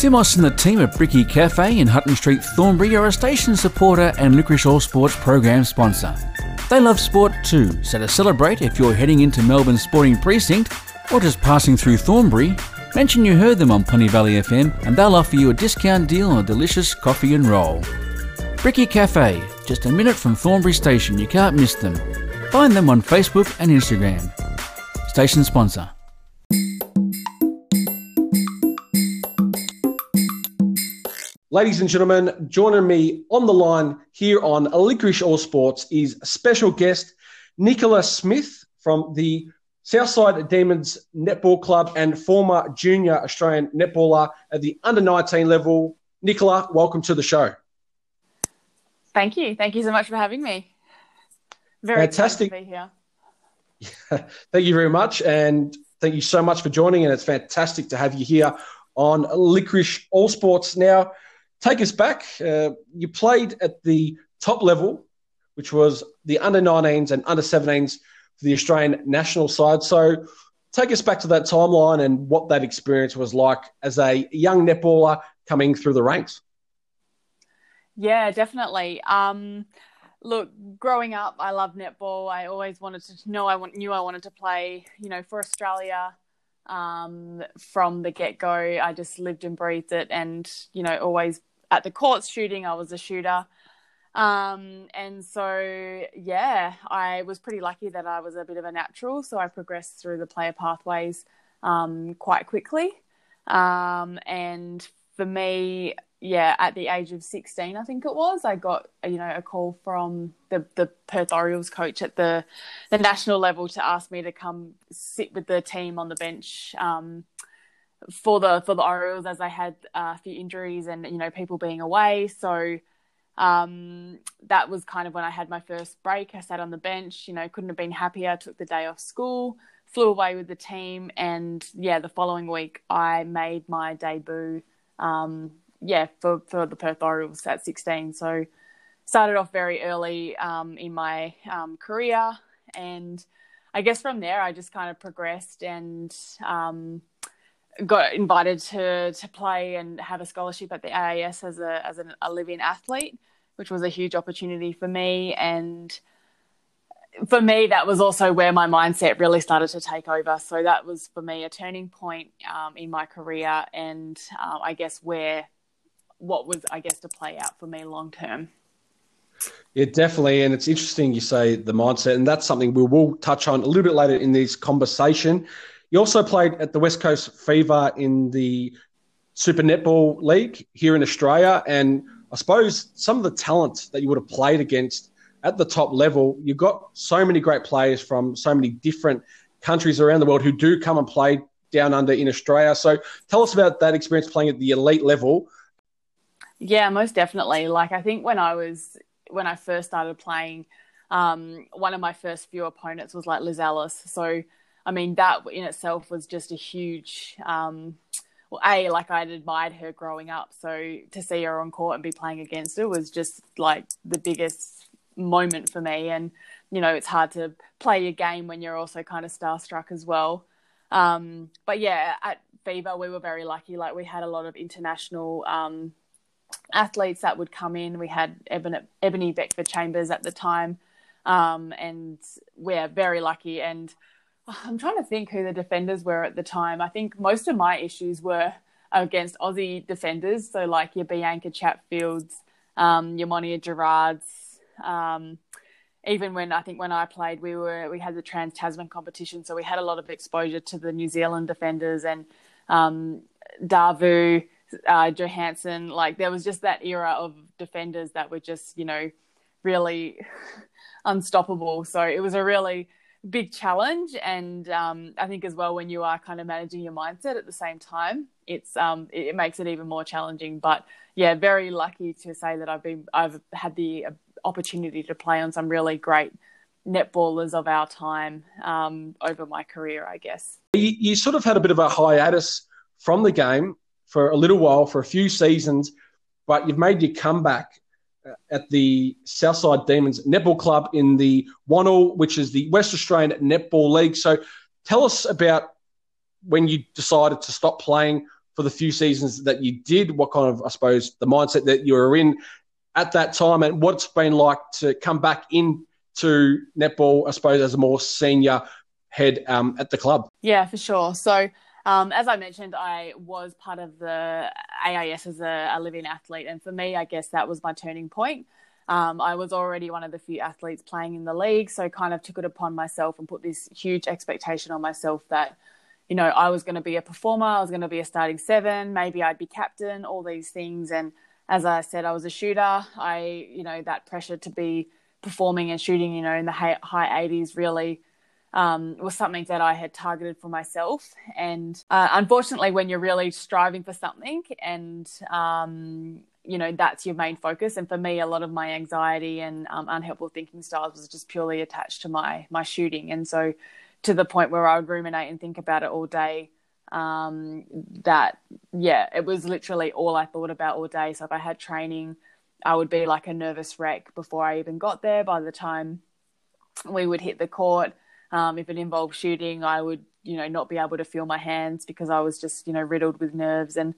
Simos and the team at Bricky Cafe in Hutton Street, Thornbury are a station supporter and Licorice All Sports program sponsor. They love sport too, so to celebrate if you're heading into Melbourne's sporting precinct or just passing through Thornbury, mention you heard them on Plenty Valley FM and they'll offer you a discount deal on a delicious coffee and roll. Bricky Cafe, just a minute from Thornbury Station, you can't miss them. Find them on Facebook and Instagram. Station sponsor. Ladies and gentlemen, joining me on the line here on Licorice All Sports is special guest Nikola Smith from the Southside Demons Netball Club and former junior Australian netballer at the under 19 level. Nikola, welcome to the show. Thank you. Thank you so much for having me. Very fantastic to be here. thank you very much, and thank you so much for joining. And it's fantastic to have you here on Licorice All Sports. Now, take us back. Uh, you played at the top level, which was the under 19s and under 17s for the Australian national side. So, take us back to that timeline and what that experience was like as a young netballer coming through the ranks. Yeah, definitely. Um, look, growing up, I loved netball. I always wanted to know. I want, knew I wanted to play. You know, for Australia. Um, from the get go, I just lived and breathed it, and you know, always at the courts shooting. I was a shooter. Um, and so, yeah, I was pretty lucky that I was a bit of a natural. So I progressed through the player pathways um, quite quickly. Um, and for me, yeah, at the age of 16, I think it was, I got, you know, a call from the, the Perth Orioles coach at the, the national level to ask me to come sit with the team on the bench, um, for the, for the Orioles as I had a few injuries and, you know, people being away. So, um, that was kind of when I had my first break. I sat on the bench, you know, couldn't have been happier, took the day off school, flew away with the team. And yeah, the following week I made my debut, um, yeah, for, for the Perth Orioles at 16. So started off very early um, in my um, career, and I guess from there I just kind of progressed and um, got invited to to play and have a scholarship at the AIS as a as an, a live-in athlete, which was a huge opportunity for me and. For me, that was also where my mindset really started to take over. So that was for me a turning point um, in my career, and uh, I guess where what was, I guess, to play out for me long term. Yeah, definitely. And it's interesting you say the mindset, and that's something we will touch on a little bit later in this conversation. You also played at the West Coast Fever in the Super Netball League here in Australia. And I suppose some of the talent that you would have played against at the top level, you've got so many great players from so many different countries around the world who do come and play down under in Australia. So tell us about that experience playing at the elite level yeah, most definitely. Like I think when I was when I first started playing, um, one of my first few opponents was like Liz Ellis. So I mean that in itself was just a huge um, well, a like I'd admired her growing up, so to see her on court and be playing against her was just like the biggest moment for me. And you know, it's hard to play a game when you're also kind of starstruck as well. Um, but yeah, at Fever we were very lucky. Like we had a lot of international um, athletes that would come in. We had Eboni, Eboni Beckford Chambers at the time, um, and we're very lucky. And I'm trying to think who the defenders were at the time. I think most of my issues were against Aussie defenders, so like your Bianca Chatfields, um, your Mo'onia Gerrards. Um, even when I think when I played, we were we had the Trans Tasman competition, so we had a lot of exposure to the New Zealand defenders and um, Davu uh, Johansson. Like there was just that era of defenders that were just, you know, really unstoppable. So it was a really big challenge. And um, I think as well, when you are kind of managing your mindset at the same time, it's um, it, makes it even more challenging. But yeah, very lucky to say that I've been I've had the opportunity to play on some really great netballers of our time um, over my career, I guess. You, you, sort of had a bit of a hiatus from the game for a little while, for a few seasons, but you've made your comeback uh, at the Southside Demons Netball Club in the WANL, which is the West Australian Netball League. So tell us about when you decided to stop playing for for the few seasons that you did? What kind of, I suppose, the mindset that you were in at that time, and what it's been like to come back in to netball, I suppose, as a more senior head um, at the club? Yeah, for sure. So, um, as I mentioned, I was part of the AIS as a, a, living athlete, and for me, I guess that was my turning point. Um, I was already one of the few athletes playing in the league, so kind of took it upon myself and put this huge expectation on myself that, you know, I was going to be a performer, I was going to be a starting seven, maybe I'd be captain, all these things. And as I said, I was a shooter. I, you know, that pressure to be performing and shooting, you know, in the high, high 80s really um, was something that I had targeted for myself. And uh, unfortunately, when you're really striving for something and, um, you know, that's your main focus. And for me, a lot of my anxiety and um, unhelpful thinking styles was just purely attached to my, my shooting. And so to the point where I would ruminate and think about it all day. Um, that, yeah, it was literally all I thought about all day. So if I had training, I would be like a nervous wreck before I even got there. By the time we would hit the court, um, if it involved shooting, I would, you know, not be able to feel my hands because I was just, you know, riddled with nerves. And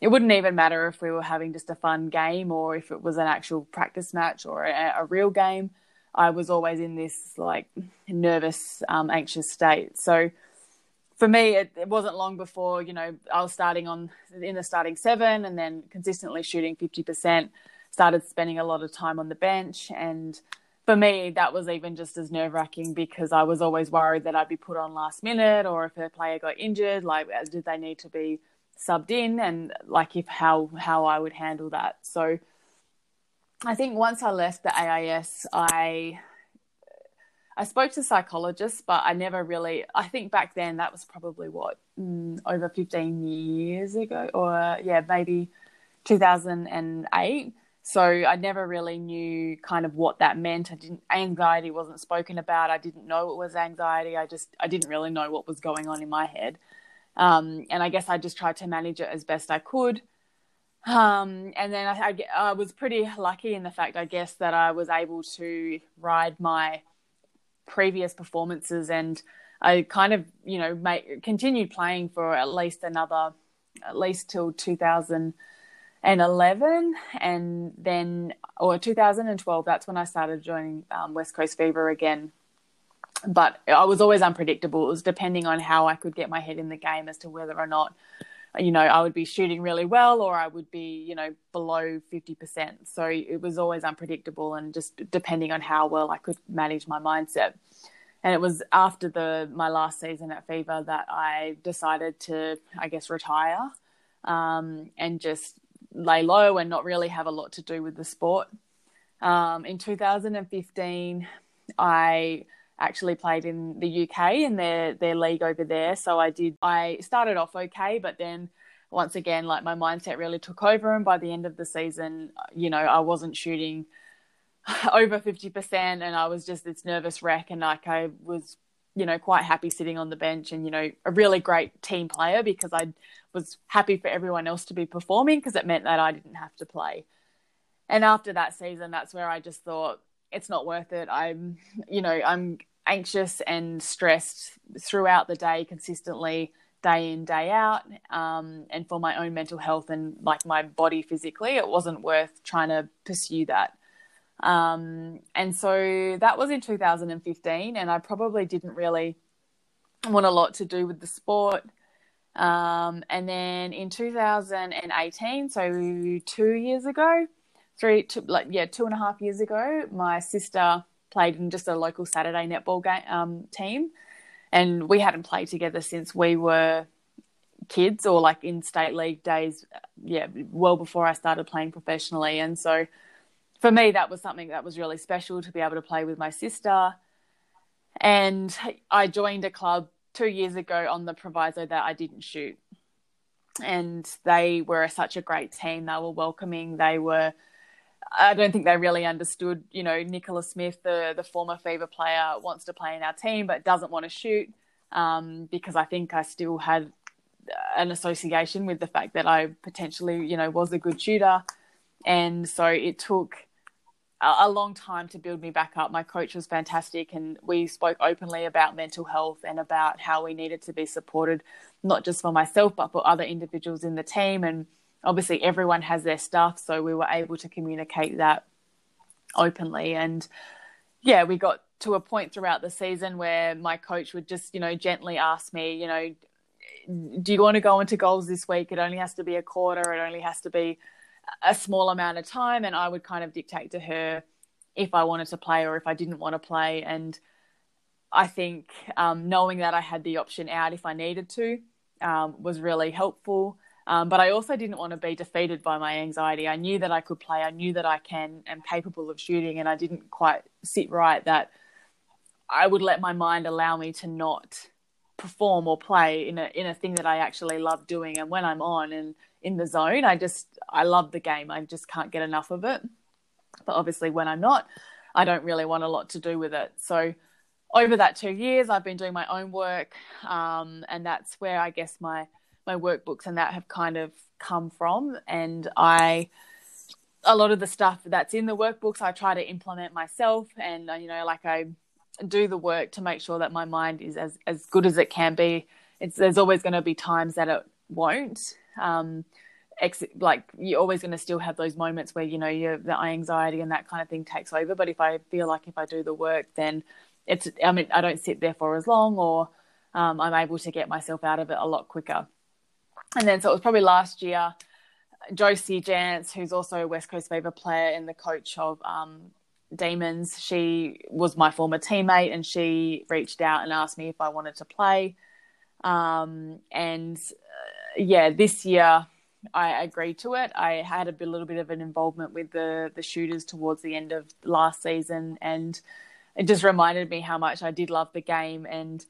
it wouldn't even matter if we were having just a fun game or if it was an actual practice match or a, a real game. I was always in this like nervous, um, anxious state. So for me, it, it, wasn't long before, you know, I was starting on in the starting seven and then consistently shooting 50%, started spending a lot of time on the bench and for me, that was even just as nerve wracking because I was always worried that I'd be put on last minute or if a player got injured, like uh, did they need to be subbed in and like if how how I would handle that. So I think once I left the AIS, I I spoke to psychologists, but I never really. I think back then that was probably what mm, over fifteen years ago, or yeah, maybe two thousand and eight. So I never really knew kind of what that meant. I didn't anxiety wasn't spoken about. I didn't know it was anxiety. I just I didn't really know what was going on in my head. Um, and I guess I just tried to manage it as best I could. Um, and then I, I, I, was pretty lucky in the fact, I guess, that I was able to ride my previous performances, and I kind of, you know, continued playing for at least another, at least till 2000 and 11 and then or 2012 that's when i started joining um, west coast fever again. But i was always unpredictable. It was depending on how i could get my head in the game as to whether or not you know i would be shooting really well or i would be you know below 50% so it was always unpredictable and just depending on how well i could manage my mindset. And it was after the my last season at fever that i decided to i guess retire um, and just lay low and not really have a lot to do with the sport. Um, in 2015, I actually played in the UK in their their league over there. So I did. I started off okay, but then once again, like my mindset really took over, and by the end of the season, you know, I wasn't shooting over 50%, and I was just this nervous wreck, and like I was you know, quite happy sitting on the bench and, you know, a really great team player because I was happy for everyone else to be performing because it meant that I didn't have to play. And after that season, that's where I just thought it's not worth it. I'm, you know, I'm anxious and stressed throughout the day consistently, day in, day out. Um, and for my own mental health and like my body physically, it wasn't worth trying to pursue that. Um, and so that was in 2015, and I probably didn't really want a lot to do with the sport. Um, and then in 2018, so two years ago, three, two, like yeah, two and a half years ago, my sister played in just a local Saturday netball game um, team, and we hadn't played together since we were kids or like in state league days. Yeah, well before I started playing professionally, and so for me, that was something that was really special to be able to play with my sister. And I joined a club two years ago on the proviso that I didn't shoot. And they were such a great team. They were welcoming. They were, I don't think they really understood, you know, Nikola Smith, the, the former Fever player, wants to play in our team but doesn't want to shoot um, because I think I still had an association with the fact that I potentially, you know, was a good shooter. And so it took a long time to build me back up. My coach was fantastic, and we spoke openly about mental health and about how we needed to be supported, not just for myself, but for other individuals in the team. And obviously, everyone has their stuff. So we were able to communicate that openly. And yeah, we got to a point throughout the season where my coach would just, you know, gently ask me, you know, do you want to go into goals this week? It only has to be a quarter, it only has to be a small amount of time. And I would kind of dictate to her if I wanted to play or if I didn't want to play. And I think um, knowing that I had the option out if I needed to um, was really helpful. Um, but I also didn't want to be defeated by my anxiety. I knew that I could play. I knew that I can am capable of shooting, and I didn't quite sit right that I would let my mind allow me to not perform or play in a in a thing that I actually love doing. And when I'm on and in the zone, I just I love the game. I just can't get enough of it. But obviously, when I'm not, I don't really want a lot to do with it. So over that two years, I've been doing my own work, um, and that's where I guess my my workbooks and that have kind of come from. And I a lot of the stuff that's in the workbooks I try to implement myself, and you know, like I do the work to make sure that my mind is as as good as it can be. It's there's always going to be times that it won't. Um, ex- like you're always going to still have those moments where you know you the anxiety and that kind of thing takes over. But if I feel like if I do the work, then it's I mean I don't sit there for as long, or um, I'm able to get myself out of it a lot quicker. And then so it was probably last year. Josie Janz, who's also a West Coast Fever player and the coach of um, Demons, she was my former teammate and she reached out and asked me if I wanted to play. Um, and uh, yeah, this year I agreed to it. I had a little bit of an involvement with the the shooters towards the end of last season, and it just reminded me how much I did love the game. And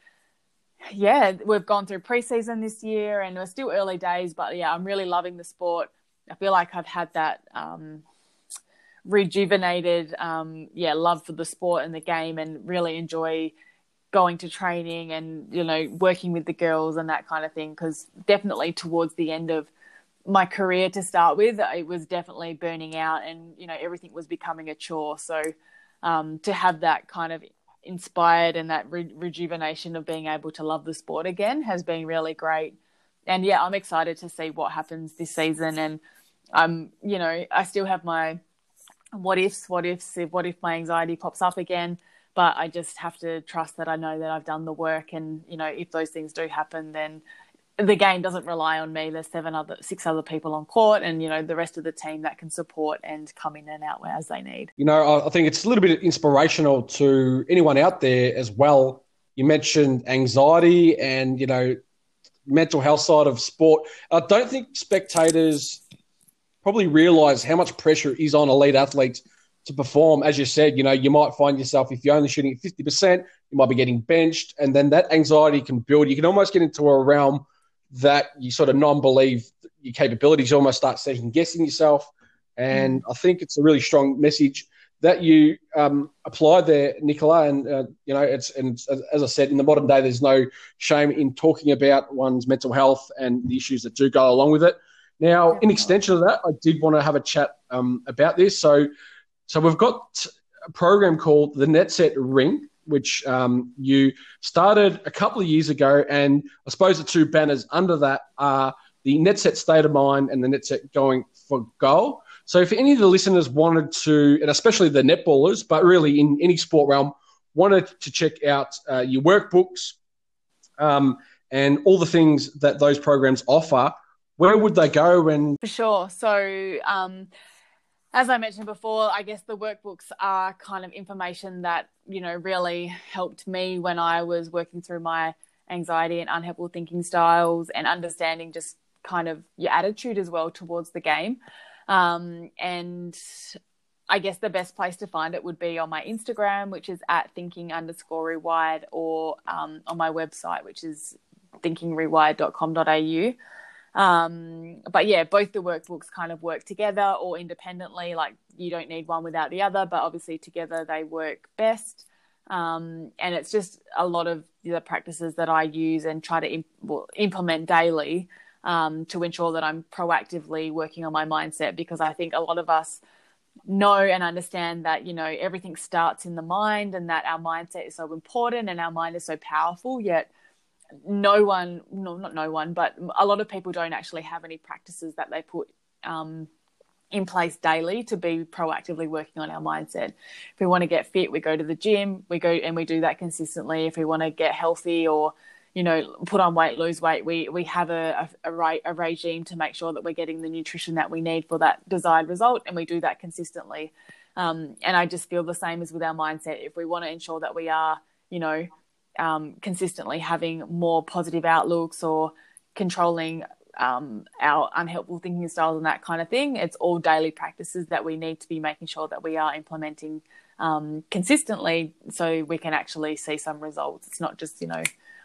yeah, we've gone through preseason this year, and we're still early days, but yeah, I'm really loving the sport. I feel like I've had that. Um, rejuvenated um, yeah love for the sport and the game and really enjoy going to training and you know working with the girls and that kind of thing because definitely towards the end of my career to start with it was definitely burning out and you know everything was becoming a chore so um, to have that kind of inspired and that re- rejuvenation of being able to love the sport again has been really great and yeah i'm excited to see what happens this season and i'm you know i still have my what ifs, what ifs, if what if my anxiety pops up again. But I just have to trust that I know that I've done the work, and you know, if those things do happen, then the game doesn't rely on me. There's seven other, six other people on court, and you know, the rest of the team that can support and come in and out as they need. You know, I think it's a little bit inspirational to anyone out there as well. You mentioned anxiety and you know mental health side of sport. I don't think spectators probably realize how much pressure is on elite athletes to perform. As you said, you know, you might find yourself, if you're only shooting at 50%, you might be getting benched. And then that anxiety can build. You can almost get into a realm that you sort of non believe your capabilities, you almost start second guessing yourself. And mm. I think it's a really strong message that you um, apply there, Nikola. And uh, you know, it's and as I said, in the modern day, there's no shame in talking about one's mental health and the issues that do go along with it. Now, in extension of that, I did want to have a chat um, about this. So, so we've got a program called the NetSet Ring, which um, you started a couple of years ago, and I suppose the two banners under that are the NetSet State of Mind and the NetSet Going for Goal. So, if any of the listeners wanted to, and especially the netballers, but really in any sport realm, wanted to check out uh, your workbooks um, and all the things that those programs offer where would they go and for sure so um, as i mentioned before i guess the workbooks are kind of information that you know really helped me when i was working through my anxiety and unhelpful thinking styles and understanding just kind of your attitude as well towards the game um, and I guess the best place to find it would be on my Instagram, which is at thinking underscore rewired, or um, on my website, which is thinkingrewired.com.au. Um, but yeah, both the workbooks kind of work together or independently. Like you don't need one without the other, but obviously together they work best. Um, and it's just a lot of the practices that I use and try to imp- well, implement daily um, to ensure that I'm proactively working on my mindset because I think a lot of us know and understand that you know everything starts in the mind and that our mindset is so important and our mind is so powerful yet no one, no, not no one, but a lot of people don't actually have any practices that they put um, in place daily to be proactively working on our mindset. If we want to get fit, we go to the gym, we go and we do that consistently. If we want to get healthy or you know put on weight, lose weight, we we have a a, a, a regime to make sure that we're getting the nutrition that we need for that desired result, and we do that consistently. Um, and I just feel the same as with our mindset. If we want to ensure that we are, you know, um, consistently having more positive outlooks or controlling um, our unhelpful thinking styles and that kind of thing. It's all daily practices that we need to be making sure that we are implementing um, consistently so we can actually see some results. It's not just, you know,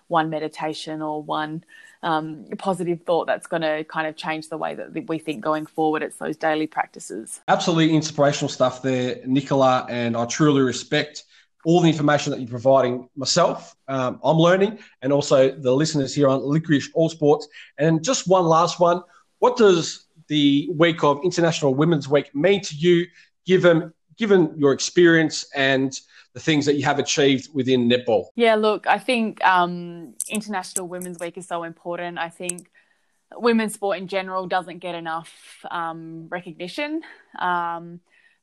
one meditation or one um, positive thought that's going to kind of change the way that we think going forward. It's those daily practices. Absolutely inspirational stuff there, Nikola, and I truly respect all the information that you're providing myself, um, I'm learning, and also the listeners here on Licorice All Sports. And just one last one. What does the week of International Women's Week mean to you, given given your experience and the things that you have achieved within netball? Yeah, look, I think um, International Women's Week is so important. I think women's sport in general doesn't get enough um, recognition. Um,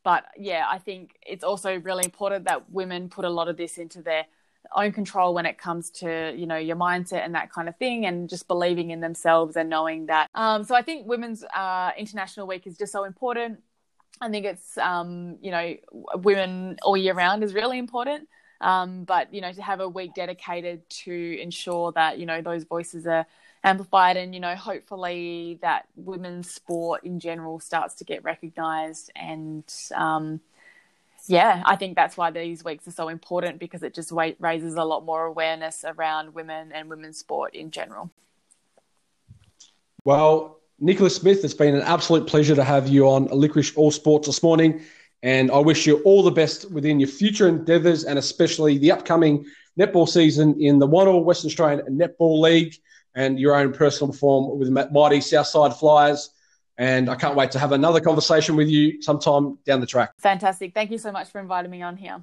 but yeah, I think it's also really important that women put a lot of this into their own control when it comes to you know your mindset and that kind of thing and just believing in themselves and knowing that um, so i think women's uh, international week is just so important. I think it's um, you know women all year round is really important. Um, but you know to have a week dedicated to ensure that you know those voices are amplified and you know hopefully that women's sport in general starts to get recognized and um, yeah i think that's why these weeks are so important because it just raises a lot more awareness around women and women's sport in general. Well nicholas smith it's been an absolute pleasure to have you on licorice all sports this morning and i wish you all the best within your future endeavours and especially the upcoming netball season in the one all western australian netball league and your own personal form with Mighty Southside Flyers. And I can't wait to have another conversation with you sometime down the track. Fantastic. Thank you so much for inviting me on here.